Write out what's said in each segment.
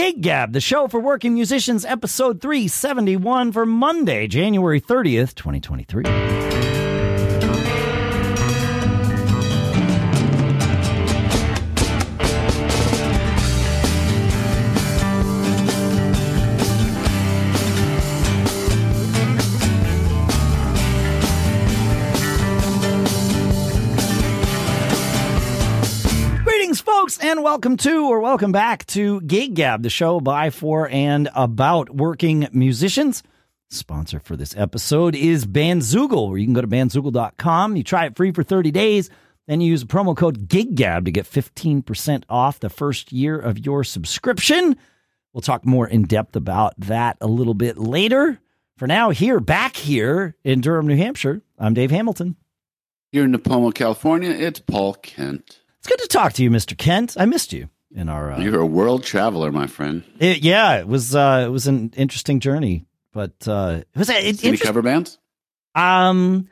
Gig Gab, the show for working musicians, episode 371 for Monday, January 30th, 2023. And welcome to or welcome back to Gig Gab, the show by, for, and about working musicians. Sponsor for this episode is Bandzoogle, where you can go to bandzoogle.com. You try it free for 30 days. Then you use a promo code GIGGAB to get 15% off the first year of your subscription. We'll talk more in depth about that a little bit later. For now, here, back here in Durham, New Hampshire, I'm Dave Hamilton. Here in Nipomo, California, it's Paul Kent. Good to talk to you, Mr. Kent. I missed you in our. Uh, You're a world traveler, my friend. it- yeah, it was uh, it was an interesting journey, but uh, it was it, Any cover bands? Um,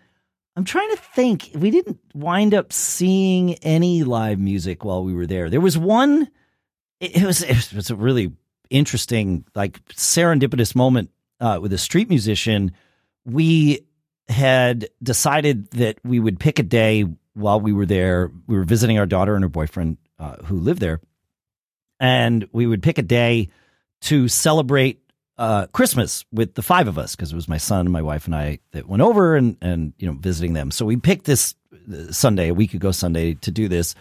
I'm trying to think. We didn't wind up seeing any live music while we were there. There was one. It, it was it was a really interesting, like serendipitous moment uh, with a street musician. We had decided that we would pick a day while we were there. We were visiting our daughter and her boyfriend uh, who lived there, and we would pick a day to celebrate uh, Christmas with the five of us because it was my son, my wife, and I that went over and and you know visiting them. So we picked this uh, Sunday, a week ago Sunday, to do this.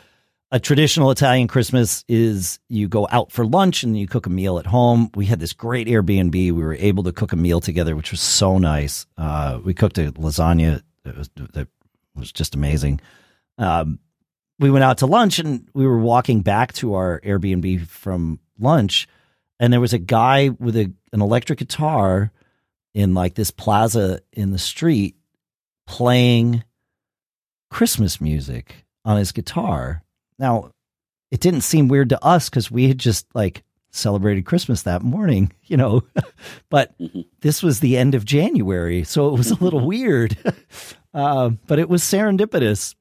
A traditional Italian Christmas is you go out for lunch and you cook a meal at home. We had this great Airbnb. We were able to cook a meal together, which was so nice. Uh, we cooked a lasagna that was, that was just amazing. Um, we went out to lunch and we were walking back to our Airbnb from lunch, and there was a guy with a an electric guitar in like this plaza in the street playing Christmas music on his guitar. Now, it didn't seem weird to us because we had just like celebrated Christmas that morning, you know, but this was the end of January, so it was a little weird. Uh, but it was serendipitous.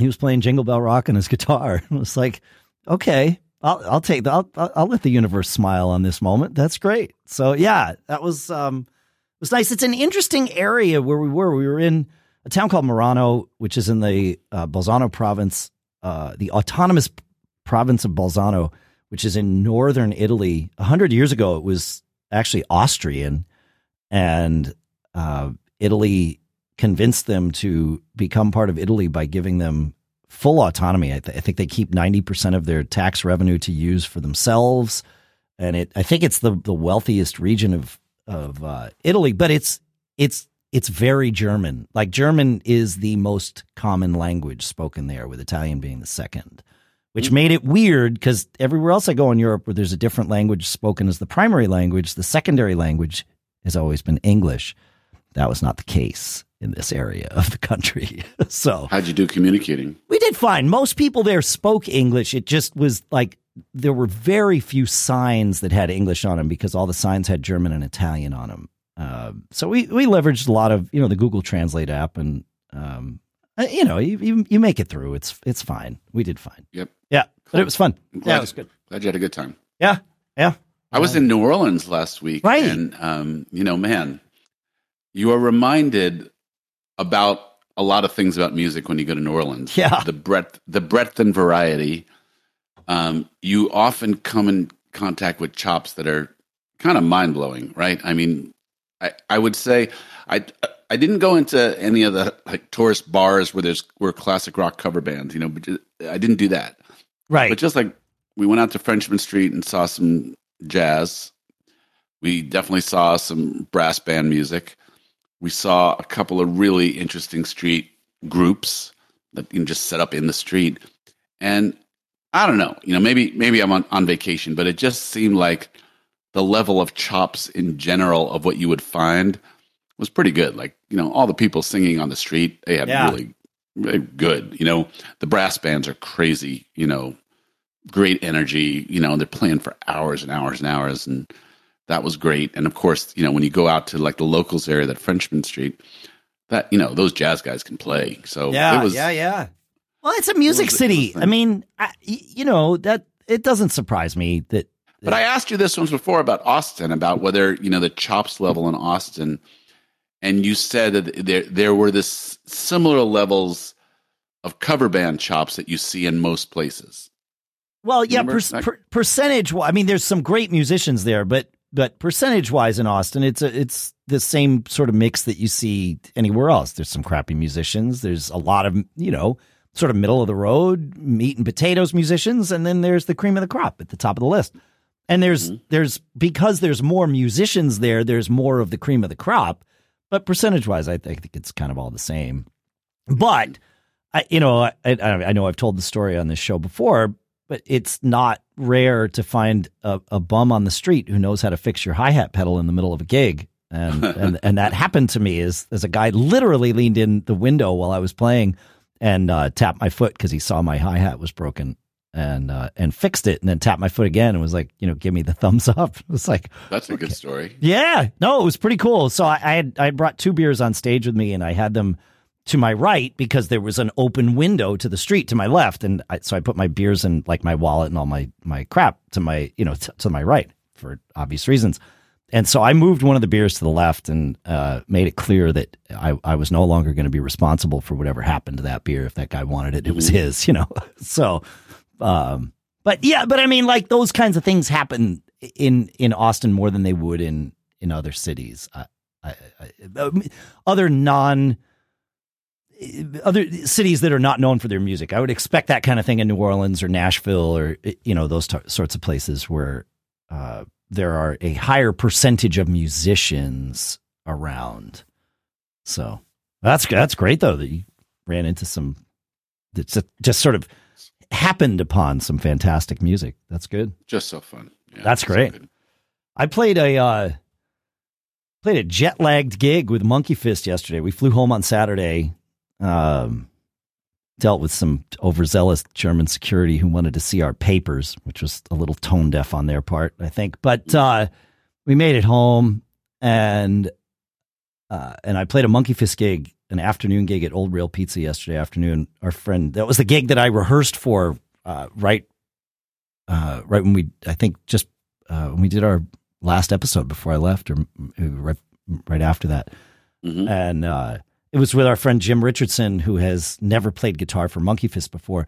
He was playing Jingle Bell Rock on his guitar. It was like, okay, I'll I'll take the, I'll I'll let the universe smile on this moment. That's great. So yeah, that was um it was nice. It's an interesting area where we were. We were in a town called Merano, which is in the uh, Bolzano province, uh, the autonomous province of Bolzano, which is in northern Italy. A hundred years ago, it was actually Austrian, and uh, Italy convinced them to become part of Italy by giving them full autonomy. I, th- I think they keep ninety percent of their tax revenue to use for themselves, and it. I think it's the the wealthiest region of of uh, Italy, but it's it's it's very German. Like German is the most common language spoken there, with Italian being the second, which made it weird because everywhere else I go in Europe, where there's a different language spoken as the primary language, the secondary language has always been English. That was not the case in this area of the country. so How'd you do communicating? we did fine. Most people there spoke English. It just was like there were very few signs that had English on them because all the signs had German and Italian on them. Uh, so we we leveraged a lot of you know the Google Translate app and um, uh, you know you, you you make it through. It's it's fine. We did fine. Yep. Yeah, but it was fun. I'm Yeah, glad, it was good. glad you had a good time. Yeah, yeah. I was in New Orleans last week. Right. And, um, you know, man, you are reminded about a lot of things about music when you go to New Orleans. Yeah. The breadth, the breadth and variety. Um, you often come in contact with chops that are kind of mind blowing, right? I mean, I, I would say I I didn't go into any of the like tourist bars where there's where classic rock cover bands, you know, but ju- I didn't do that. Right. But just like we went out to Frenchmen Street and saw some jazz, we definitely saw some brass band music. We saw a couple of really interesting street groups that you can just set up in the street. And I don't know, you know, maybe maybe I'm on, on vacation, but it just seemed like the level of chops in general of what you would find was pretty good. Like, you know, all the people singing on the street, they had Yeah. really, really good. You know, the brass bands are crazy, you know, great energy, you know, they're playing for hours and hours and hours. And that was great. And of course, you know, when you go out to like the locals area, that Frenchmen Street, that, you know, those jazz guys can play. So yeah, it was, yeah, yeah. Well, it's a music was- it city. I mean, I, y- you know that it doesn't surprise me that But I asked you this once before about Austin, about whether you know the chops level in Austin, and you said that there there were this similar levels of cover band chops that you see in most places. Well, yeah, per, per, percentage. I mean, there's some great musicians there, but but percentage wise in Austin, it's a, it's the same sort of mix that you see anywhere else. There's some crappy musicians. There's a lot of you know sort of middle of the road meat and potatoes musicians, and then there's the cream of the crop at the top of the list. And there's mm-hmm. there's because there's more musicians there. There's more of the cream of the crop, but percentage wise, I think it's kind of all the same. But I, you know, I, I know I've told the story on this show before, but it's not rare to find a, a bum on the street who knows how to fix your hi hat pedal in the middle of a gig. And, and and that happened to me as as a guy literally leaned in the window while I was playing and uh, tapped my foot because he saw my hi hat was broken and uh, and fixed it and then tapped my foot again and was like you know give me the thumbs up. It was like that's a okay. good story. Yeah, no, it was pretty cool. So I, I had I brought two beers on stage with me and I had them to my right because there was an open window to the street to my left, and I, so I put my beers and like my wallet and all my my crap to my you know t- to my right for obvious reasons. And so I moved one of the beers to the left and uh, made it clear that I, I was no longer going to be responsible for whatever happened to that beer. If that guy wanted it, it was mm-hmm. his, you know. so, um, but yeah, but I mean, like those kinds of things happen in in Austin more than they would in in other cities. I, I, I, other non other cities that are not known for their music. I would expect that kind of thing in New Orleans or Nashville or you know those t- sorts of places where uh, there are a higher percentage of musicians around. So that's that's great though that you ran into some that just sort of happened upon some fantastic music. That's good. Just so fun. Yeah, that's great. So I played a uh, played a jet lagged gig with Monkey Fist yesterday. We flew home on Saturday um, dealt with some overzealous German security who wanted to see our papers, which was a little tone deaf on their part, I think. But uh, we made it home, and uh, and I played a Monkey Fist gig, an afternoon gig at Old Rail Pizza yesterday afternoon. Our friend, that was the gig that I rehearsed for uh, right, uh, right when we, I think, just uh, when we did our last episode before I left, or right, right after that, mm-hmm. and uh, it was with our friend Jim Richardson, who has never played guitar for Monkey Fist before.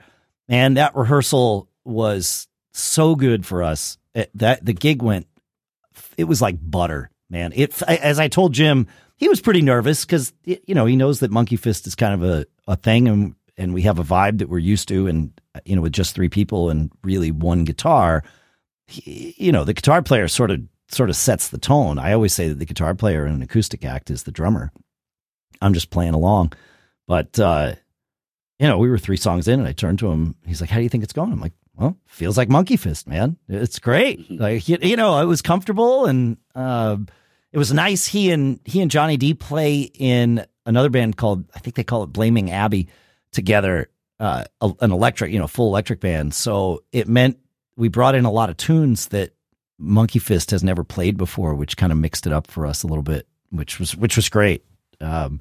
And that rehearsal was so good for us. It, that the gig went, it was like butter, man. It as I told Jim, he was pretty nervous because you know he knows that Monkey Fist is kind of a, a thing, and and we have a vibe that we're used to, and you know with just three people and really one guitar, he, you know the guitar player sort of sort of sets the tone. I always say that the guitar player in an acoustic act is the drummer. I'm just playing along. But, uh, you know, we were three songs in and I turned to him. He's like, How do you think it's going? I'm like, Well, feels like Monkey Fist, man. It's great. Mm-hmm. Like, you, you, know, it was comfortable and uh, it was nice. He and he and Johnny D play in another band called, I think they call it Blaming Abby together, uh, an electric, you know, full electric band. So it meant we brought in a lot of tunes that Monkey Fist has never played before, which kind of mixed it up for us a little bit, which was which was great. Um,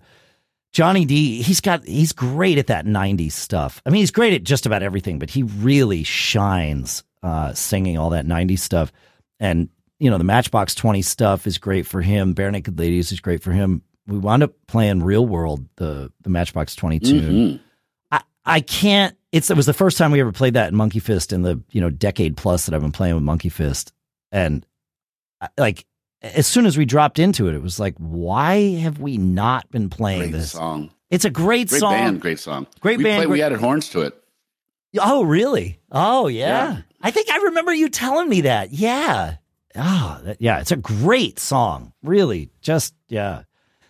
Johnny D, he's got he's great at that 90s stuff. I mean, he's great at just about everything, but he really shines uh, singing all that 90s stuff. And you know, the Matchbox 20 stuff is great for him. Barenaked Ladies is great for him. We wound up playing Real World, the the Matchbox 20 tune. Mm-hmm. I I can't it's it was the first time we ever played that in Monkey Fist in the, you know, decade plus that I've been playing with Monkey Fist. And like as soon as we dropped into it, it was like, why have we not been playing great this song? It's a great, song. great song. Band, great song. Great we band. Played, great... We added horns to it. Oh, really? Oh, yeah. yeah. I think I remember you telling me that. Yeah. Oh, that, yeah. It's a great song. Really, just yeah.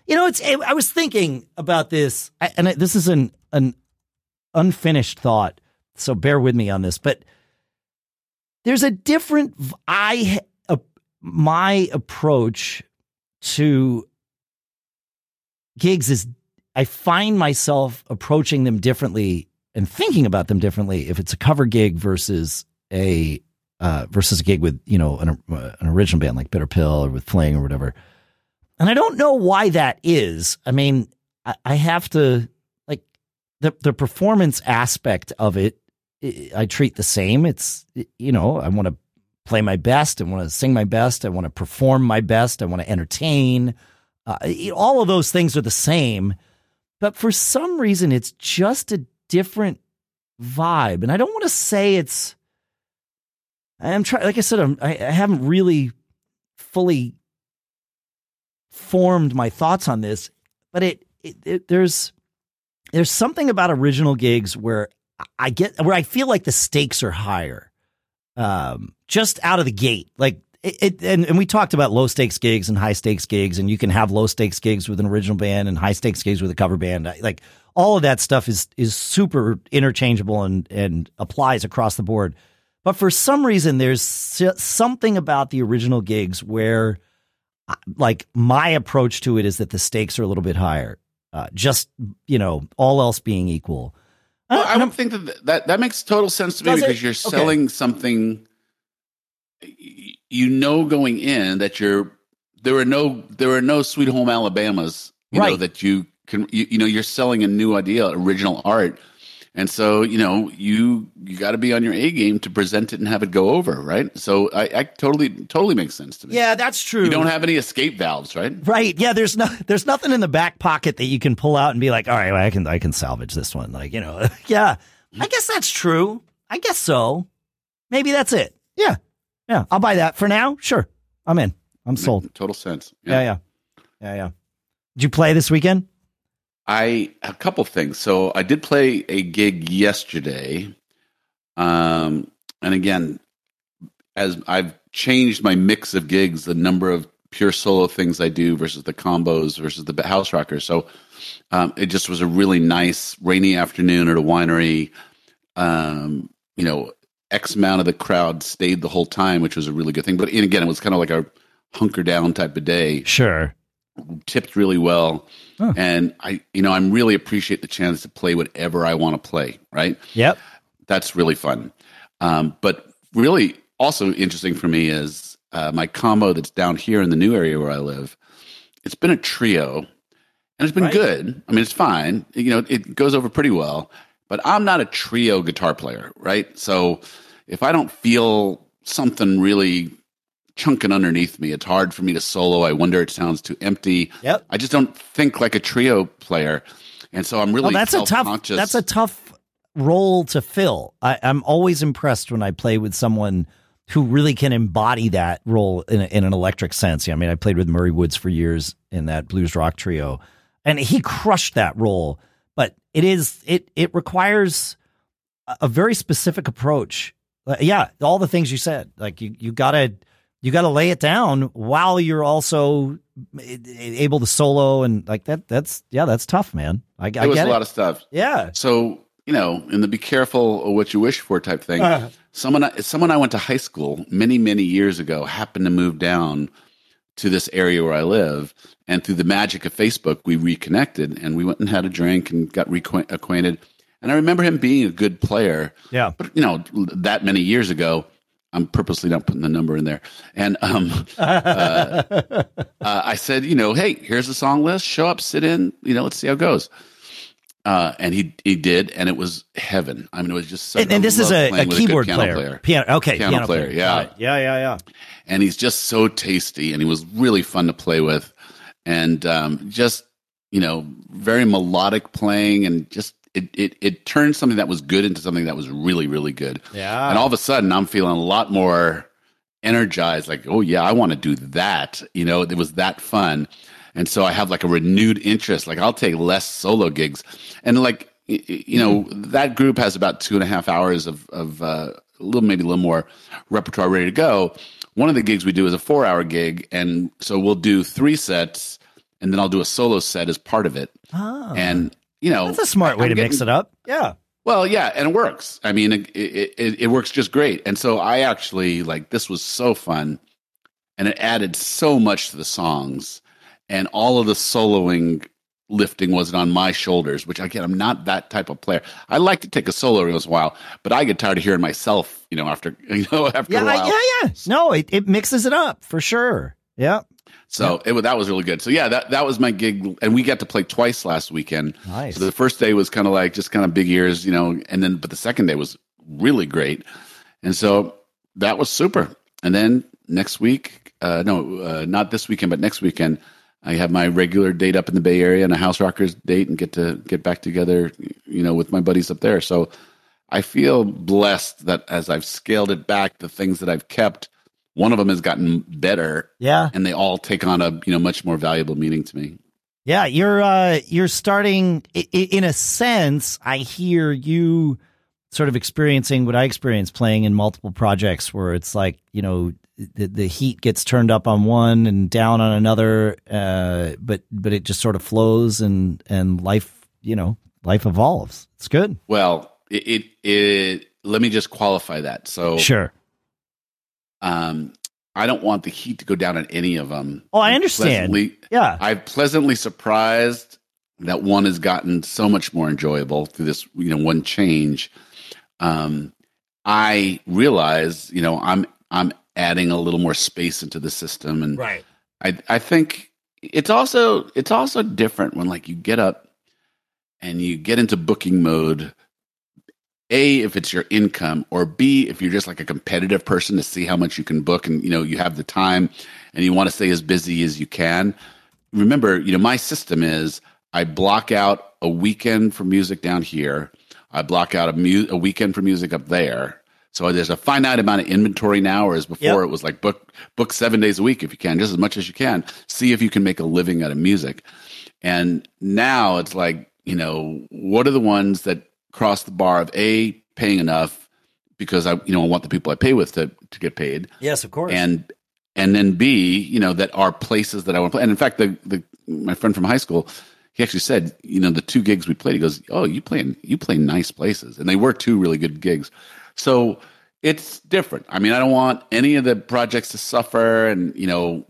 You know, it's. Eh, I was thinking about this, and this is an an unfinished thought, so bear with me on this. But there's a different. I my approach to gigs is I find myself approaching them differently and thinking about them differently if it's a cover gig versus a uh, versus a gig with you know an, uh, an original band like Bitter Pill or with Fling or whatever. And I don't know why that is. I mean, I, I have to like the the performance aspect of it. I treat the same. It's you know I want to play my best. I want to sing my best. I want to perform my best. I want to entertain. Uh, all of those things are the same, but for some reason, it's just a different vibe. And I don't want to say it's. I'm trying. Like I said, I'm, I, I haven't really fully formed my thoughts on this, but it, it, it there's there's something about original gigs where I get where I feel like the stakes are higher, um, just out of the gate. Like it, it and, and we talked about low stakes gigs and high stakes gigs, and you can have low stakes gigs with an original band and high stakes gigs with a cover band. Like all of that stuff is is super interchangeable and and applies across the board. But for some reason, there's something about the original gigs where, uh, like, my approach to it is that the stakes are a little bit higher. Uh, just you know, all else being equal. Well, I don't think that, that that makes total sense to me because it? you're selling okay. something. You know, going in that you're there are no there are no Sweet Home Alabamas. You right. know that you can you, you know you're selling a new idea, original art and so, you know, you you got to be on your A game to present it and have it go over, right? So, I, I, totally totally makes sense to me. Yeah, that's true. You don't have any escape valves, right? Right. Yeah. There's no there's nothing in the back pocket that you can pull out and be like, all right, well, I can I can salvage this one. Like, you know, yeah. I guess that's true. I guess so. Maybe that's it. Yeah. Yeah. I'll buy that for now. Sure. I'm in. I'm sold. Total sense. Yeah. Yeah. Yeah. Yeah. yeah. Did you play this weekend? I a couple things. So I did play a gig yesterday, um, and again, as I've changed my mix of gigs, the number of pure solo things I do versus the combos versus the house rockers. So um, it just was a really nice rainy afternoon at a winery. Um, you know, X amount of the crowd stayed the whole time, which was a really good thing. But again, it was kind of like a hunker down type of day. Sure tipped really well. Huh. And I, you know, I'm really appreciate the chance to play whatever I want to play. Right. Yep. That's really fun. Um, but really, also interesting for me is uh, my combo that's down here in the new area where I live. It's been a trio, and it's been right. good. I mean, it's fine. You know, it goes over pretty well. But I'm not a trio guitar player, right? So if I don't feel something really chunking underneath me. It's hard for me to solo. I wonder it sounds too empty. Yep. I just don't think like a trio player. And so I'm really well, that's a tough that's a tough role to fill. I, am always impressed when I play with someone who really can embody that role in, a, in an electric sense. Yeah, I mean, I played with Murray Woods for years in that blues rock trio, and he crushed that role. But it is it it requires a very specific approach. Uh, yeah, all the things you said. Like you you gotta you got to lay it down while you're also able to solo and like that. That's yeah, that's tough, man. I, I was a lot of stuff. Yeah. So you know, in the be careful of what you wish for type thing. Uh, someone, someone I went to high school many, many years ago happened to move down to this area where I live, and through the magic of Facebook, we reconnected and we went and had a drink and got reacquainted. And I remember him being a good player. Yeah. But you know, that many years ago, I'm purposely not putting the number in there. And um, uh, uh, I said, you know, hey, here's the song list. Show up, sit in. You know, let's see how it goes. Uh, and he he did, and it was heaven. I mean, it was just. So, and, and this is a, a keyboard a player. player. piano. Okay, piano, piano player. player. Yeah, right. yeah, yeah, yeah. And he's just so tasty, and he was really fun to play with, and um, just you know, very melodic playing, and just it, it it turned something that was good into something that was really really good. Yeah. And all of a sudden, I'm feeling a lot more energized. Like, oh yeah, I want to do that. You know, it was that fun, and so I have like a renewed interest. Like, I'll take less solo gigs, and like you know, that group has about two and a half hours of of uh, a little maybe a little more repertoire ready to go. One of the gigs we do is a four hour gig, and so we'll do three sets, and then I'll do a solo set as part of it. Oh. And you know, that's a smart way I'm to getting, mix it up. Yeah. Well, yeah, and it works. I mean, it, it, it works just great. And so I actually like this was so fun, and it added so much to the songs, and all of the soloing lifting wasn't on my shoulders. Which again, I'm not that type of player. I like to take a solo every once in a while, but I get tired of hearing myself. You know, after you know after yeah, a while. Yeah, yeah. No, it, it mixes it up for sure. Yeah. So it, that was really good. So yeah, that that was my gig, and we got to play twice last weekend. Nice. So the first day was kind of like just kind of big ears, you know, and then but the second day was really great, and so that was super. and then next week, uh, no, uh, not this weekend, but next weekend, I have my regular date up in the Bay Area and a House Rockers date, and get to get back together, you know, with my buddies up there. So I feel blessed that as I've scaled it back, the things that I've kept, one of them has gotten better. Yeah, and they all take on a you know much more valuable meaning to me. Yeah, you're uh, you're starting in a sense. I hear you sort of experiencing what I experienced playing in multiple projects, where it's like you know the, the heat gets turned up on one and down on another, uh, but but it just sort of flows and and life you know life evolves. It's good. Well, it it, it let me just qualify that. So sure. Um, I don't want the heat to go down on any of them. Oh, I understand. Yeah, I'm pleasantly surprised that one has gotten so much more enjoyable through this, you know, one change. Um, I realize, you know, I'm I'm adding a little more space into the system, and right. I I think it's also it's also different when like you get up and you get into booking mode a if it's your income or b if you're just like a competitive person to see how much you can book and you know you have the time and you want to stay as busy as you can. Remember you know my system is i block out a weekend for music down here. I block out a, mu- a weekend for music up there. So there's a finite amount of inventory now whereas before yep. it was like book book seven days a week if you can just as much as you can. See if you can make a living out of music. And now it's like you know what are the ones that cross the bar of a paying enough because I you know I want the people I pay with to to get paid. Yes, of course. And and then B, you know, that are places that I want to play. And in fact, the the my friend from high school, he actually said, you know, the two gigs we played, he goes, "Oh, you play in, you play nice places," and they were two really good gigs. So it's different. I mean, I don't want any of the projects to suffer, and you know,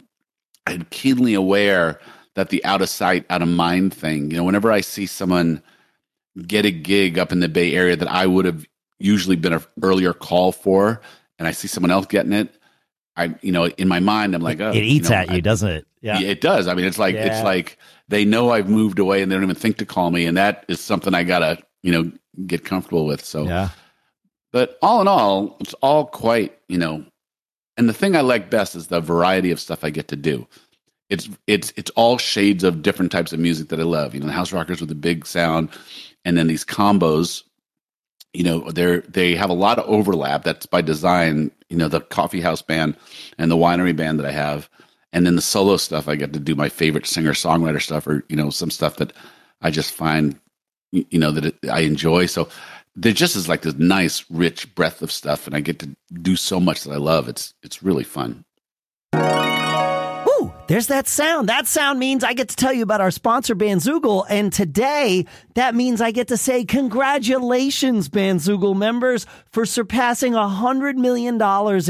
I'm keenly aware that the out of sight, out of mind thing. You know, whenever I see someone get a gig up in the Bay Area that I would have usually been an earlier call for, and I see someone else getting it, I you know in my mind I'm like, oh, it eats you know, at you, doesn't it? Yeah. yeah. it does. I mean, it's like yeah. it's like they know I've moved away and they don't even think to call me, and that is something I gotta you know get comfortable with. So yeah. But all in all, it's all quite you know, and the thing I like best is the variety of stuff I get to do. It's it's it's all shades of different types of music that I love. You know, the house rockers with the big sound, and then these combos you know they're they have a lot of overlap. That's by design you know the coffee house band and the winery band that i have. And then the solo stuff i get to do my favorite singer songwriter stuff or you know some stuff that i just find you know that i enjoy. So there just is like this nice rich breadth of stuff and i get to do so much that i love. It's it's really fun there's that sound. That sound means I get to tell you about our sponsor, Bandzoogle. And today, that means I get to say congratulations, Bandzoogle members, for surpassing $100 million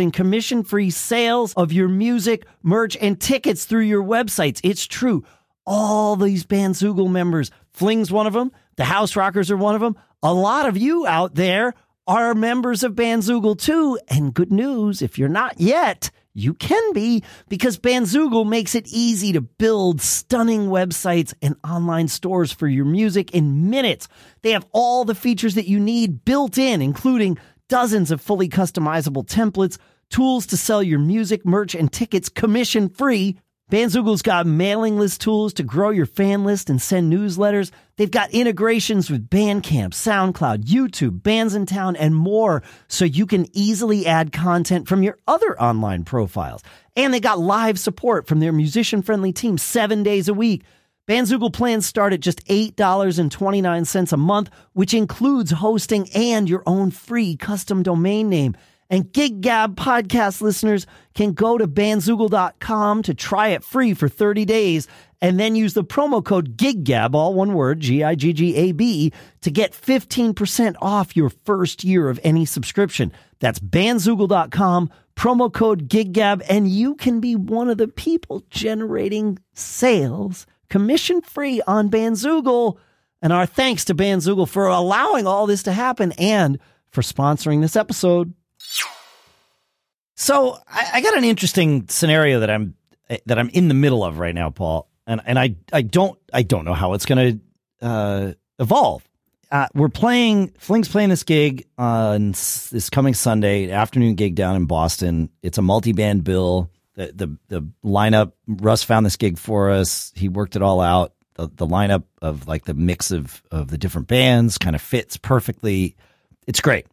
in commission free sales of your music, merch, and tickets through your websites. It's true. All these Bandzoogle members, Fling's one of them, the House Rockers are one of them. A lot of you out there are members of Bandzoogle too. And good news, if you're not yet, you can be because Bandzoogle makes it easy to build stunning websites and online stores for your music in minutes. They have all the features that you need built in, including dozens of fully customizable templates, tools to sell your music, merch, and tickets commission free Bandzoogle's got mailing list tools to grow your fan list and send newsletters. They've got integrations with Bandcamp, SoundCloud, YouTube, Bandsintown, and more so you can easily add content from your other online profiles. And they got live support from their musician friendly team seven days a week. Bandzoogle plans start at just $8.29 a month, which includes hosting and your own free custom domain name. And GigGab podcast listeners can go to bandzoogle.com to try it free for 30 days and then use the promo code GIGGAB, all one word, G I G G A B, to get 15% off your first year of any subscription. That's bandzoogle.com, promo code GIGGAB, and you can be one of the people generating sales commission free on Bandzoogle. And our thanks to Bandzoogle for allowing all this to happen and for sponsoring this episode. So I, I, got an interesting scenario that I'm that I'm in the middle of right now, Paul, and and I I don't I don't know how it's going to uh, evolve. uh, we're playing. Fling's playing this gig on this coming Sunday afternoon gig down in Boston. It's a multi-band bill. The, the the lineup. Russ found this gig for us. He worked it all out. The the lineup of like the mix of of the different bands kind of fits perfectly. It's great.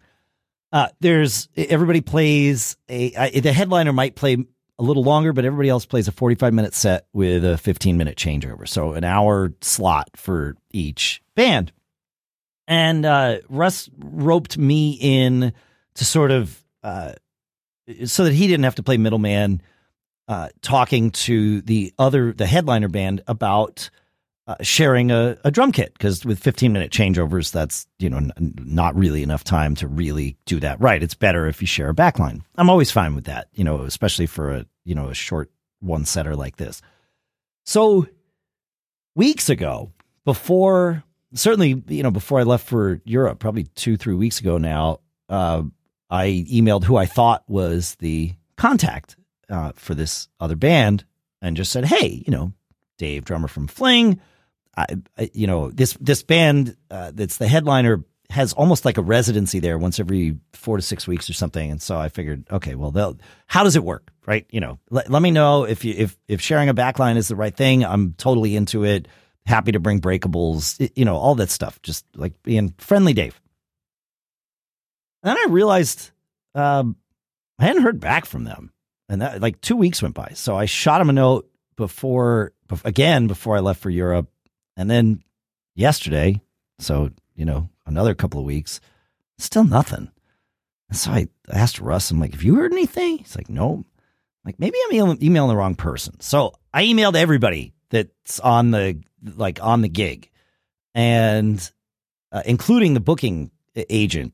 Uh, there's everybody plays a I, the headliner might play a little longer, but everybody else plays a 45 minute set with a 15 minute changeover. So an hour slot for each band. And uh, Russ roped me in to sort of uh, so that he didn't have to play middleman, uh, talking to the other the headliner band about uh, sharing a, a, drum kit because with 15 minute changeovers, that's you know n- not really enough time to really do that right. It's better if you share a backline. I'm always fine with that, you know, especially for a you know a short one setter like this. So weeks ago, before certainly you know before I left for Europe, probably two three weeks ago now, uh, I emailed who I thought was the contact uh, for this other band and just said, hey, you know, Dave, drummer from Fling. I, I you know, this this band uh, that's the headliner has almost like a residency there once every four to six weeks or something. And so I figured, okay, well, they'll, how does it work? Right. You know, let, let me know if you, if, if sharing a backline is the right thing. I'm totally into it happy to bring breakables, you know, all that stuff, just like being friendly Dave. And then I realized um, I hadn't heard back from them. And that like two weeks went by. So I shot him a note before, again, before I left for Europe. And then yesterday, so, you know, another couple of weeks, still nothing. And so I asked Russ, I'm like, have you heard anything? He's like, no. I'm like, maybe I'm emailing the wrong person. So I emailed everybody that's on the like on the gig, and uh, including the booking agent,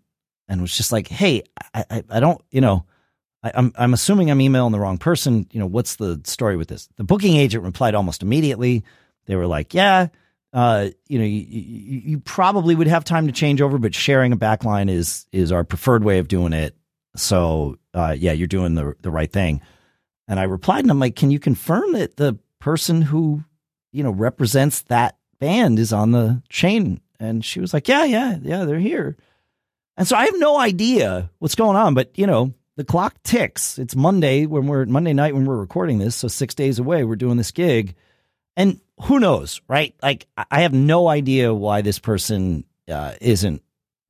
and was just like, "Hey, I, I, I don't, you know." I, I'm I'm assuming I'm emailing the wrong person. You know, what's the story with this? The booking agent replied almost immediately. They were like, "Yeah, uh, you know, you, you, you, probably would have time to change over, but sharing a backline is is our preferred way of doing it. So, uh, yeah, you're doing the the right thing." And I replied, and I'm like, "Can you confirm that the person who you know, represents that band is on the chain. And she was like, yeah, yeah, yeah, they're here. And so I have no idea what's going on, but you know, the clock ticks. It's Monday when we're Monday night when we're recording this. So six days away, we're doing this gig. And who knows, right? Like, I have no idea why this person uh, isn't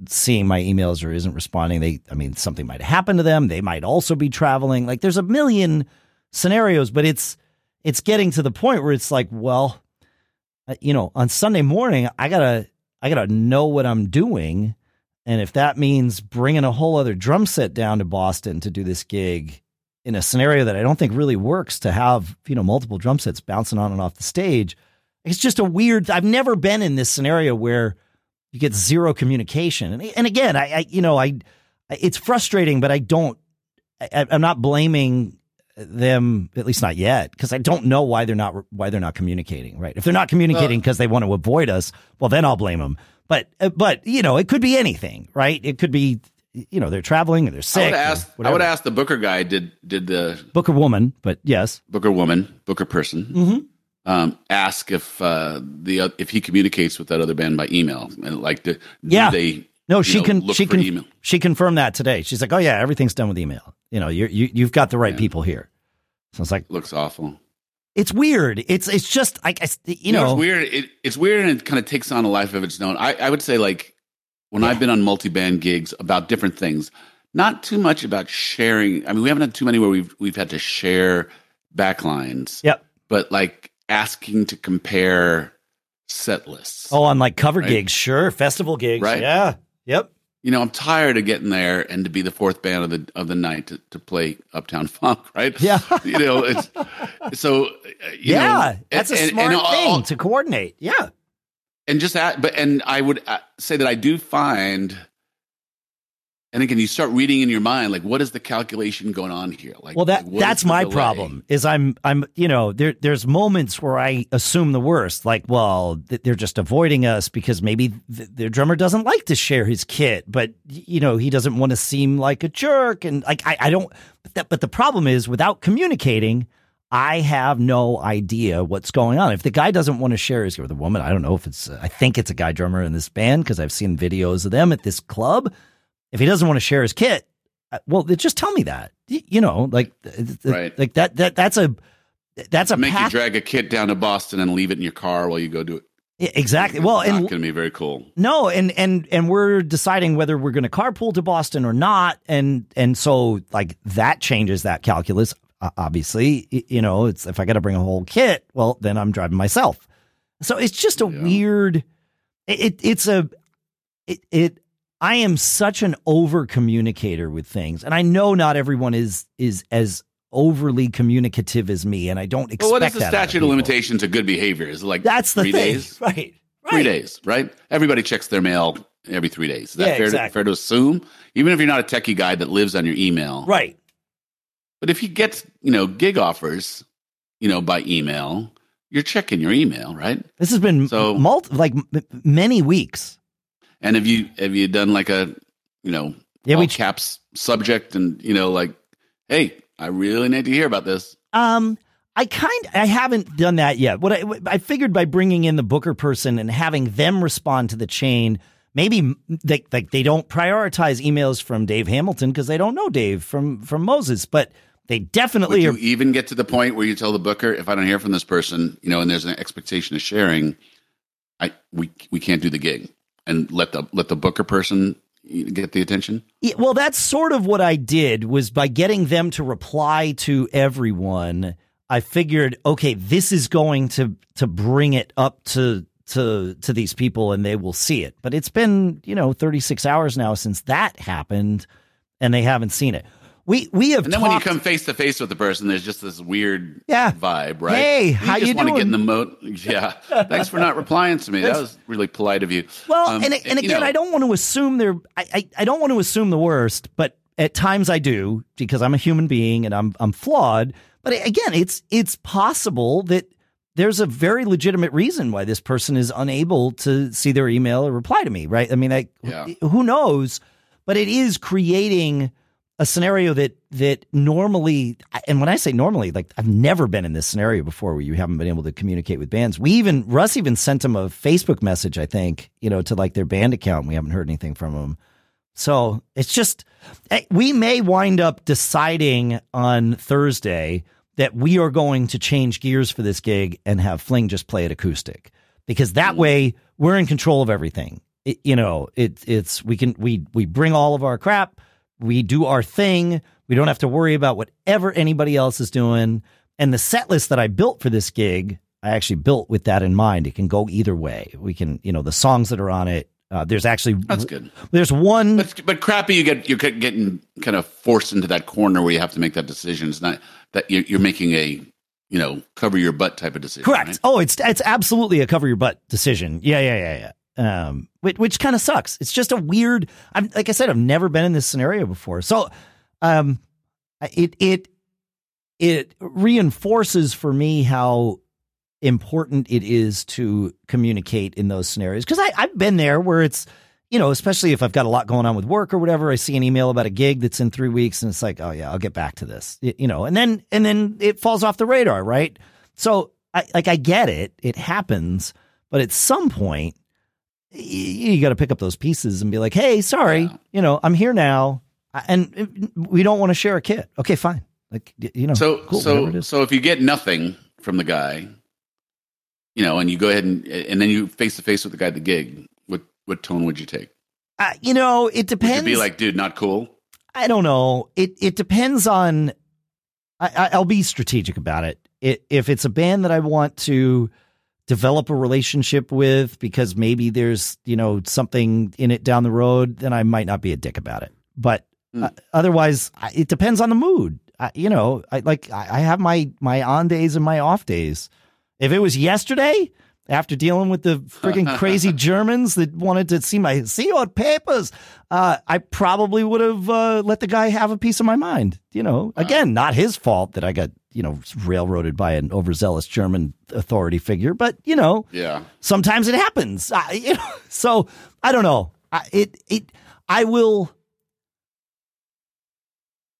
seeing my emails or isn't responding. They, I mean, something might happen to them. They might also be traveling. Like, there's a million scenarios, but it's, it's getting to the point where it's like, well, uh, you know, on Sunday morning, I gotta, I gotta know what I'm doing, and if that means bringing a whole other drum set down to Boston to do this gig in a scenario that I don't think really works to have, you know, multiple drum sets bouncing on and off the stage, it's just a weird. I've never been in this scenario where you get zero communication, and and again, I, I you know, I, it's frustrating, but I don't. I, I'm not blaming them at least not yet because I don't know why they're not why they're not communicating right if they're not communicating because they want to avoid us well then I'll blame them but uh, but you know it could be anything right it could be you know they're traveling or they're sick I would ask I would ask the Booker guy did did the Booker woman but yes Booker woman Booker person mm-hmm. um, ask if uh, the if he communicates with that other band by email and like the yeah they no, she know, can. She can. Email. She confirmed that today. She's like, "Oh yeah, everything's done with email. You know, you you you've got the right yeah. people here." So it's like looks awful. It's weird. It's it's just like you, you know, know, it's weird. It, it's weird and it kind of takes on a life of its own. I, I would say like when yeah. I've been on multi band gigs about different things, not too much about sharing. I mean, we haven't had too many where we've we've had to share backlines. Yep. But like asking to compare set lists. Oh, on like cover right? gigs, sure, festival gigs, right? Yeah. Yep you know, I'm tired of getting there and to be the fourth band of the of the night to, to play Uptown Funk, right? Yeah, you know, it's, so uh, yeah, know, that's and, a smart and, and thing to coordinate. Yeah, and just that, but and I would uh, say that I do find and again, you start reading in your mind, like, what is the calculation going on here? Like, well, that like, that's my delay? problem. Is I'm I'm you know there there's moments where I assume the worst, like, well, they're just avoiding us because maybe their drummer doesn't like to share his kit, but you know he doesn't want to seem like a jerk, and like I I don't. But, that, but the problem is without communicating, I have no idea what's going on. If the guy doesn't want to share his with a woman, I don't know if it's, I think it's a guy drummer in this band because I've seen videos of them at this club. If he doesn't want to share his kit, uh, well, just tell me that. You know, like, right. like that, that, that's a, that's a make path- you drag a kit down to Boston and leave it in your car while you go do it. Yeah, exactly. Well, it's and going to be very cool. No, and and and we're deciding whether we're going to carpool to Boston or not, and and so like that changes that calculus. Obviously, you know, it's if I got to bring a whole kit, well, then I'm driving myself. So it's just a yeah. weird. It, it's a it it. I am such an over communicator with things, and I know not everyone is is as overly communicative as me, and I don't expect. Well, what is the statute of, limitations of good behavior? Is it like that's the three thing, days? right? Right. Three days, right? Everybody checks their mail every three days. Is that yeah, fair, exactly. to, fair to assume? Even if you're not a techie guy that lives on your email, right? But if you get you know gig offers, you know by email, you're checking your email, right? This has been so multi, like m- many weeks. And have you have you done like a you know yeah, we caps subject and you know like hey I really need to hear about this. Um, I kind I haven't done that yet. What I I figured by bringing in the Booker person and having them respond to the chain, maybe they like they don't prioritize emails from Dave Hamilton because they don't know Dave from from Moses, but they definitely Would you are, even get to the point where you tell the Booker, if I don't hear from this person, you know, and there's an expectation of sharing, I we we can't do the gig, and let the let the Booker person get the attention? Yeah, well, that's sort of what I did was by getting them to reply to everyone. I figured, okay, this is going to to bring it up to to to these people, and they will see it. But it's been you know 36 hours now since that happened, and they haven't seen it. We we have. And then talked, when you come face to face with the person, there's just this weird yeah. vibe, right? Hey, you how just you want doing? to get in the mode. Yeah, thanks for not replying to me. That was really polite of you. Well, um, and and again, know, I don't want to assume they're. I, I I don't want to assume the worst, but at times I do because I'm a human being and I'm I'm flawed. But again, it's it's possible that there's a very legitimate reason why this person is unable to see their email or reply to me, right? I mean, I, yeah. who knows? But it is creating a scenario that that normally and when I say normally, like I've never been in this scenario before where you haven't been able to communicate with bands. We even Russ even sent him a Facebook message, I think, you know, to like their band account. We haven't heard anything from them. So it's just eh, we may wind up deciding on Thursday that we are going to change gears for this gig and have Fling just play it acoustic because that mm. way we're in control of everything. It, you know, it, it's we can we we bring all of our crap we do our thing. We don't have to worry about whatever anybody else is doing. And the set list that I built for this gig, I actually built with that in mind. It can go either way. We can, you know, the songs that are on it. Uh, there's actually that's good. There's one, but, but crappy. You get you're getting kind of forced into that corner where you have to make that decision. It's not that you're, you're making a you know cover your butt type of decision. Correct. Right? Oh, it's it's absolutely a cover your butt decision. Yeah, yeah, yeah, yeah um, which, which kind of sucks. It's just a weird. I'm like I said, I've never been in this scenario before, so um, it it it reinforces for me how important it is to communicate in those scenarios because I've been there where it's you know especially if I've got a lot going on with work or whatever I see an email about a gig that's in three weeks and it's like oh yeah I'll get back to this you know and then and then it falls off the radar right so I like I get it it happens but at some point you got to pick up those pieces and be like, "Hey, sorry, yeah. you know, I'm here now, and we don't want to share a kit." Okay, fine. Like you know, so cool, so so if you get nothing from the guy, you know, and you go ahead and and then you face to face with the guy at the gig, what what tone would you take? Uh, you know, it depends. Would be like, dude, not cool. I don't know. It it depends on. I, I'll be strategic about it. it. If it's a band that I want to develop a relationship with because maybe there's, you know, something in it down the road, then I might not be a dick about it. But mm. uh, otherwise, it depends on the mood. I, you know, I like I have my my on days and my off days. If it was yesterday, after dealing with the freaking crazy Germans that wanted to see my see your papers, uh, I probably would have uh, let the guy have a piece of my mind. You know, again, not his fault that I got you know railroaded by an overzealous German authority figure, but you know, yeah, sometimes it happens. I, you know, so I don't know. I, it it I will.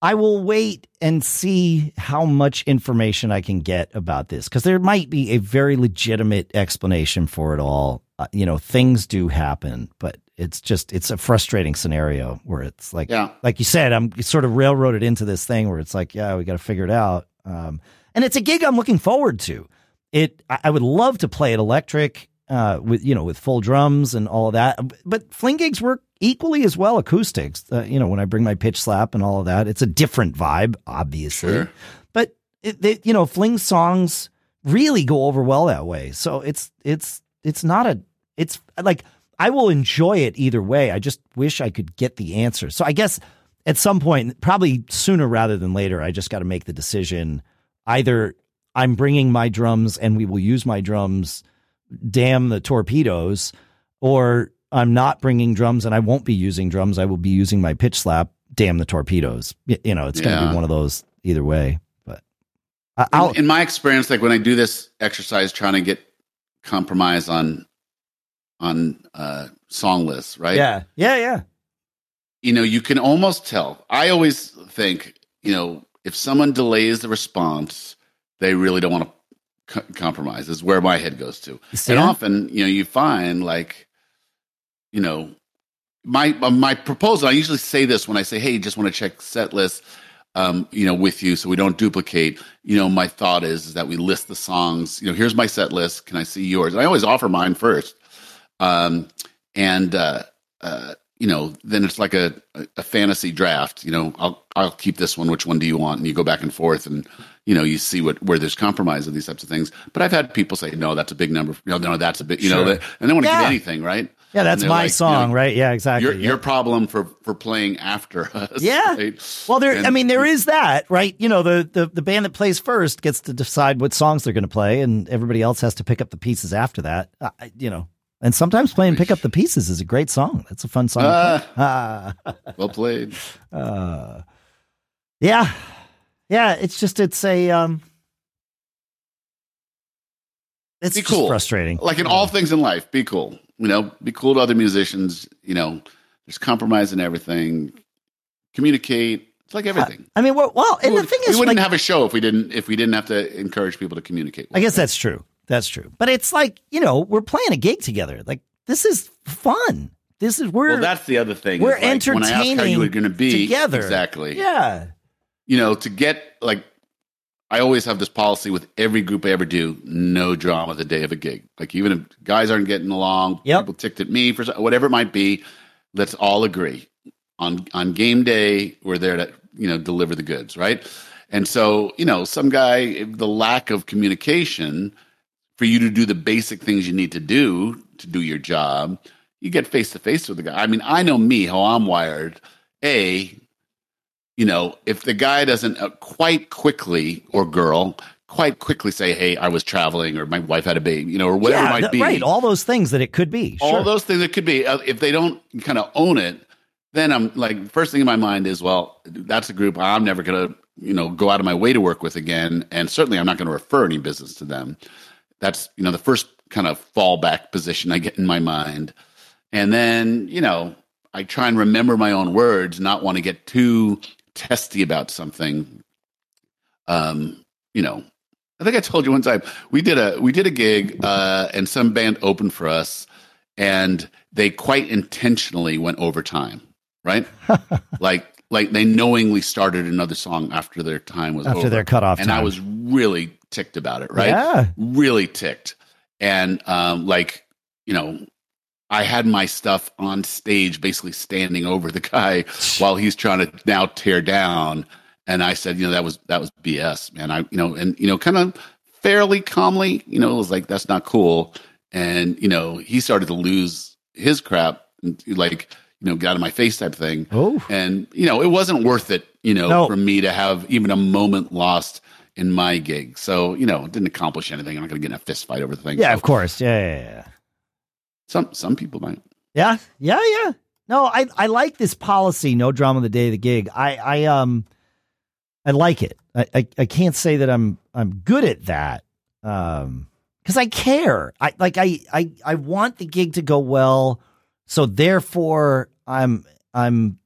I will wait and see how much information I can get about this because there might be a very legitimate explanation for it all. Uh, you know, things do happen, but it's just it's a frustrating scenario where it's like, Yeah. like you said, I'm sort of railroaded into this thing where it's like, yeah, we got to figure it out. Um, and it's a gig I'm looking forward to. It, I would love to play it electric, uh, with you know, with full drums and all of that. But fling gigs work equally as well acoustics. Uh, you know, when I bring my pitch slap and all of that, it's a different vibe, obviously. Sure. But it, they, you know, fling songs really go over well that way. So it's it's it's not a it's like I will enjoy it either way. I just wish I could get the answer. So I guess at some point, probably sooner rather than later, I just got to make the decision. Either I'm bringing my drums and we will use my drums, damn the torpedoes, or I'm not bringing drums and I won't be using drums. I will be using my pitch slap, damn the torpedoes. You know, it's going to Yeah. be one of those either way. But I- I'll, in, in my experience, like when I do this exercise, trying to get compromise on on uh, song lists, right? yeah, yeah, yeah. You know, you can almost tell. I always think, you know, if someone delays the response, they really don't want to co- compromise. Is where my head goes to. and often, you know, you find like, you know, my uh, my proposal. I usually say this when I say, "Hey, just want to check set list." Um, you know, with you, so we don't duplicate. You know, my thought is, is that we list the songs. You know, here's my set list. Can I see yours? And I always offer mine first. Um, and uh, uh, you know, then it's like a, a fantasy draft. You know, I'll I'll keep this one. Which one do you want? And you go back and forth, and you know, you see what where there's compromise of these types of things. But I've had people say, no, that's a big number. No, no, that's a big. You know, and they want to Yeah. get anything right. Yeah, that's my like, you song, know, right? Yeah, exactly. Your yeah. your problem for for playing after us. Yeah. right? Well, there. And- I mean, there is that, right? You know, the, the the band that plays first gets to decide what songs they're going to play, and everybody else has to pick up the pieces after that. Uh, you know, and sometimes playing "Pick Up the Pieces" is a great song. That's a fun song. Ah, well played. uh, yeah, yeah. It's just it's a um, it's Be just cool. frustrating. Like in all things in life, be cool. You know, be cool to other musicians. You know, there's compromise in everything. Communicate. It's like everything. I mean, well, well and we the thing we is, we wouldn't like, have a show if we didn't if we didn't have to encourage people to communicate. I guess that's true. That's true. But it's like, you know, we're playing a gig together. Like this is fun. This is we're well, that's the other thing. we're like, when I asked how you entertaining were going to be together. exactly. yeah. You know, to get like, I always have this policy with every group I ever do: no drama the day of a gig. Like even if guys aren't getting along, Yep. people ticked at me for whatever it might be. Let's all agree on on game day we're there to you know deliver the goods, right? And so you know, some guy the lack of communication for you to do the basic things you need to do to do your job, you get face to face with the guy. I mean, I know me how I'm wired. A, you know, if the guy doesn't uh, quite quickly or girl quite quickly say, "Hey, I was traveling," or "My wife had a baby," you know, or whatever yeah, it might be, Right. All those things that it could be. all Sure. those things that could be. Uh, if they don't kind of own it, then I'm like, first thing in my mind is, well, that's a group I'm never going to, you know, go out of my way to work with again, and certainly I'm not going to refer any business to them. That's you know the first kind of fallback position I get in my mind, and then you know I try and remember my own words, not want to get too testy about something. Um, you know, I think I told you one time we did a we did a gig uh, and some band opened for us, and they quite intentionally went over time, right? like like they knowingly started another song after their time was After over. their cutoff and I was really ticked about it, right? Yeah. really ticked, and um, like you know. I had my stuff on stage, basically standing over the guy while he's trying to now tear down. And I said, you know, that was that was BS, man. I, you know, and you know, kind of fairly calmly, you know, it was like that's not cool. And you know, he started to lose his crap, and like you know, get out of my face type thing. Oh. And you know, it wasn't worth it, you know, No. for me to have even a moment lost in my gig. So you know, it didn't accomplish anything. I'm not going to get in a fist fight over the thing. Yeah, So of course. Yeah, yeah, yeah. Some some people might. Yeah, yeah, yeah. No, I I like this policy. No drama the day of the gig. I I um I like it. I I, I can't say that I'm I'm good at that. Um, because I care. I like I I I want the gig to go well. So therefore, I'm I'm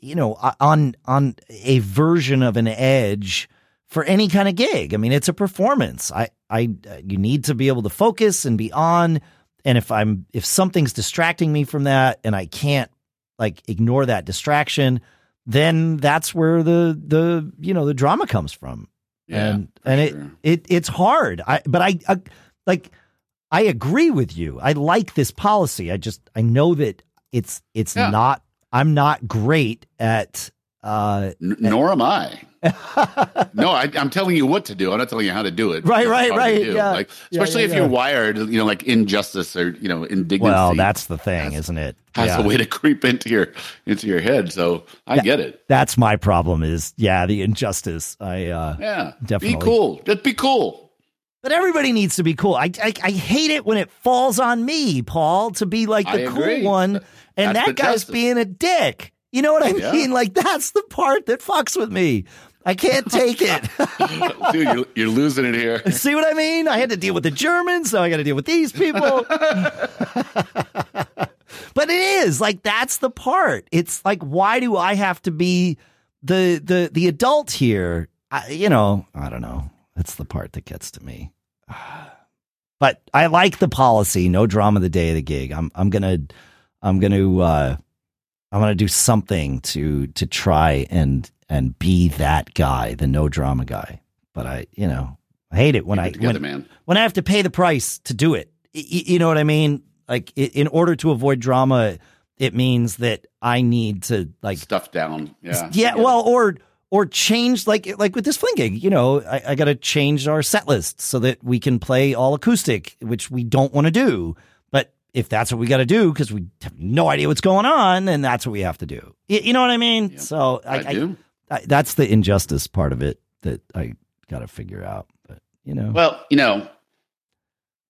you know, on on a version of an edge for any kind of gig. I mean, it's a performance. I I you need to be able to focus and be on. And if I'm if something's distracting me from that, and I can't like ignore that distraction, then that's where the the you know the drama comes from. Yeah, and and sure. it it it's hard. I but I, I like I agree with you. I like this policy. I just I know that it's it's Yeah. not. I'm not great at. Uh N- nor am I. no, I, I'm telling you what to do. I'm not telling you how to do it. Right, right, right, yeah. Like, especially yeah, if yeah. you're wired, you know, like injustice or you know indignity. Well, that's the thing, isn't it? has Yeah. a way to creep into your into your head. So I get it. That's my problem. Is yeah, the injustice. I uh Yeah, Definitely. Be cool. Just be cool. But everybody needs to be cool. I, I I hate it when it falls on me, Paul, to be like the cool one, and That's that the guy's justice. being a dick. You know what I Yeah. mean? Like that's the part that fucks with me. I can't take it. Dude, you're, you're losing it here. See what I mean? I had to deal with the Germans, so I got to deal with these people. but it is like that's the part. It's like why do I have to be the the the adult here? I, you know, I don't know. That's the part that gets to me. But I like the policy. No drama the day of the gig. I'm I'm gonna I'm gonna uh, I'm gonna do something to to try and and be that guy, the no drama guy. But I, you know, I hate it when Keep I it together, when, man. when I have to pay the price to do it. You know what I mean? Like in order to avoid drama, it means that I need to like Stuff down. Yeah. yeah, well, or or change like like with this fling gig, you know, I, I got to change our set list so that we can play all acoustic, which we don't want to do. If that's what we got to do because we have no idea what's going on, then that's what we have to do. Y- You, know what I mean? Yeah. So I, I, I, do. I, that's the injustice part of it that I got to figure out. But you know, Well, you know,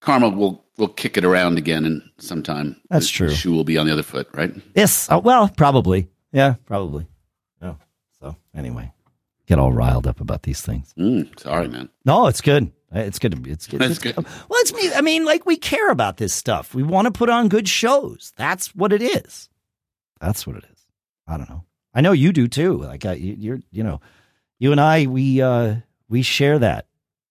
karma will will kick it around again, and sometime That's the true. Shoe will be on the other foot, right? yes, uh, well, probably, yeah, probably. Oh, so anyway, get all riled up about these things. Mm, sorry, man. No, it's good. It's good. to be- It's good. It's good. Well, it's me. I mean, like we care about this stuff. We want to put on good shows. That's what it is. That's what it is. I don't know. I know you do too. Like I, you're, you know, you and I, we uh we share that.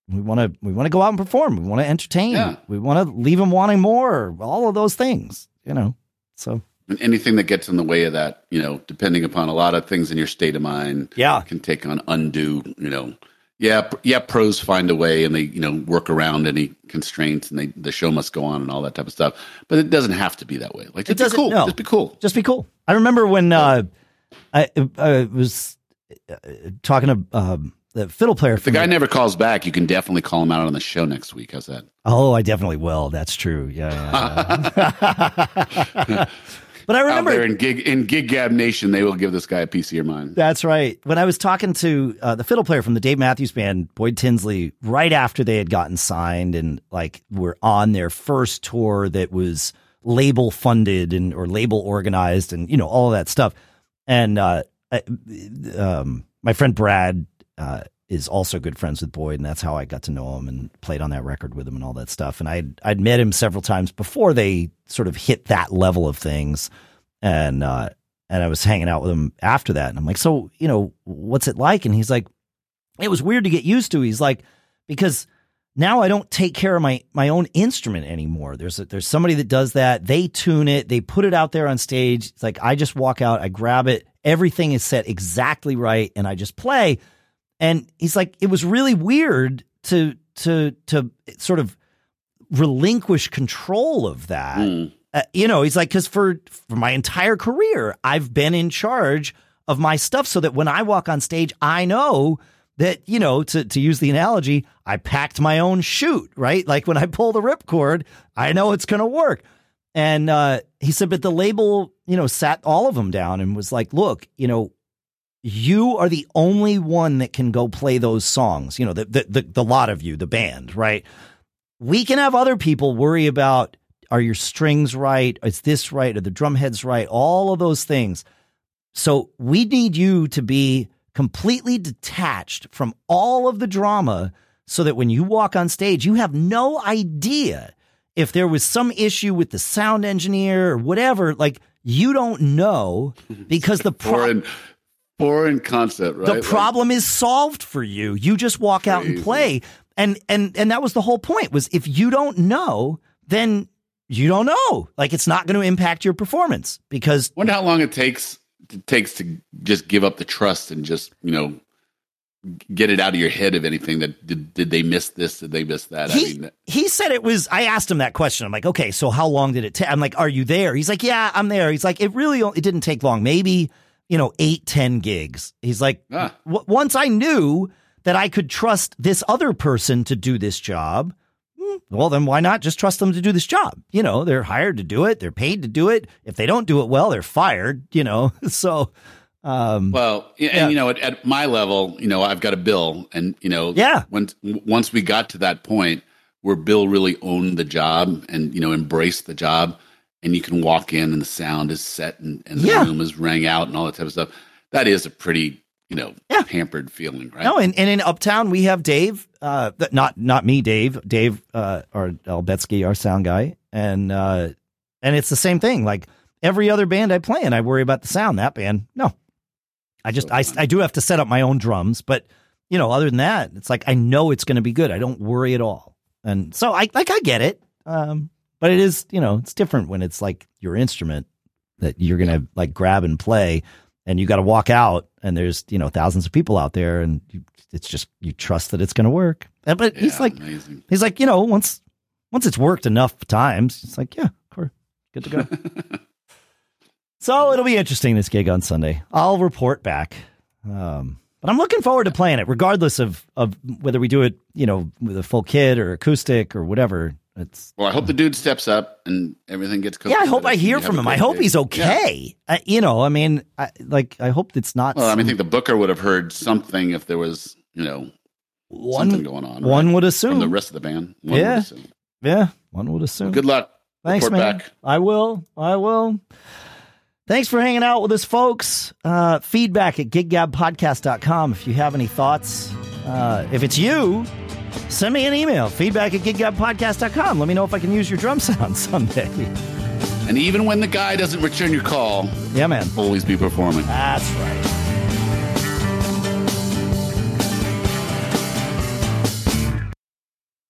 We want to we want to go out and perform. We want to entertain. Yeah. We want to leave them wanting more. All of those things. You know. So And anything that gets in the way of that, you know, depending upon a lot of things in your state of mind, yeah, can take on undue, you know. Yeah, yeah. Pros find a way, and they, you know, work around any constraints, and they the show must go on, and all that type of stuff. But it doesn't have to be that way. Like, It just be doesn't- cool. no. Just be cool. just be cool. I remember when uh, I, I was uh, talking to um, the fiddle player. If the guy never calls back, you can definitely call him out on the show next week. How's that? Oh, I definitely will. That's true. Yeah. yeah, yeah. but I Out remember there in gig in gig gab nation, they will give this guy a piece of your mind. that's right. When I was talking to uh, the fiddle player from the Dave Matthews Band, Boyd Tinsley, right after they had gotten signed and like were on their first tour that was label funded and or label organized and you know all that stuff. And uh, I, um, my friend Brad uh, is also good friends with Boyd, and that's how I got to know him and played on that record with him and all that stuff. And I'd I'd met him several times before they sort of hit that level of things, and uh, and I was hanging out with him after that, and I'm like, so you know, what's it like? And he's like, it was weird to get used to. He's like, because now I don't take care of my my own instrument anymore. There's a, there's somebody that does that. They tune it. They put it out there on stage. It's like I just walk out, I grab it. Everything is set exactly right, and I just play. And he's like, it was really weird to to to sort of relinquish control of that. Mm. Uh, you know, he's like, because for for my entire career, I've been in charge of my stuff, so that when I walk on stage, I know that you know to to use the analogy, I packed my own chute, right? Like when I pull the ripcord, I know it's going to work. And uh, he said, but the label, you know, sat all of them down and was like, look, you know, you are the only one that can go play those songs. You know, the the the, the lot of you, the band, right? We can have other people worry about are your strings right? Is this right? Are the drum heads right? All of those things. So we need you to be completely detached from all of the drama so that when you walk on stage, you have no idea if there was some issue with the sound engineer or whatever. Like you don't know because the pro- foreign foreign concept, right? the Like, problem is solved for you. You just walk out and play. And and and that was the whole point was if you don't know, then you don't know. Like it's not going to impact your performance because wonder how long it takes it takes to just give up the trust and just you know get it out of your head of anything that did, did they miss this did they miss that he, i mean he said it was I asked him that question. I'm like, "Okay, so how long did it take?" I'm like, "Are you there?" He's like, "Yeah, I'm there." He's like, "It really it didn't take long. Maybe, you know, eight, ten gigs." He's like, Ah. "Once I knew that I could trust this other person to do this job, hmm, well, then why not just trust them to do this job? You know, they're hired to do it. They're paid to do it. If they don't do it well, they're fired, you know? So, um, well yeah, Yeah. and you know at, at my level you know i've got a bill and you know Yeah. when once we got to that point where bill really owned the job and you know embraced the job and you can walk in and the sound is set and, and the Yeah. room is rang out and all that type of stuff that is a pretty you know Yeah. pampered feeling right No, and, and in Uptown we have Dave, uh, not not me, Dave, Dave, uh, or Albetsky, our sound guy, and uh, and it's the same thing. Like every other band I play in, I worry about the sound. That band, no, I just So I. I do have to set up my own drums, but you know, other than that, it's like I know it's going to be good. I don't worry at all, and so I like I get it, um, but it is you know it's different when it's like your instrument that you're gonna like grab and play and you got to walk out and there's you know thousands of people out there and you, it's just you trust that it's going to work. And- but he's like amazing. he's like you know once once it's worked enough times it's like yeah of course good to go. So it'll be interesting this gig on sunday. I'll report back um but i'm looking forward to playing it regardless of of whether we do it you know with a full kit or acoustic or whatever it's Well, I hope the dude steps up and everything gets. yeah i hope i hear from him I hope day. he's Yeah. okay I, you know i mean I, like i hope it's not Well, I mean, I think the booker would have heard something if there was, you know, something one going on. one right? would from assume the rest of the band. One Yeah. Yeah, one would assume. Good luck. Thanks, Report man. back. I will. I will. Thanks for hanging out with us, folks. Uh, feedback at giggabpodcast.com if you have any thoughts. Uh, if it's you, send me an email. Feedback at giggabpodcast.com. Let me know if I can use your drum sound someday. And even when the guy doesn't return your call, Yeah, man. always be performing. That's right.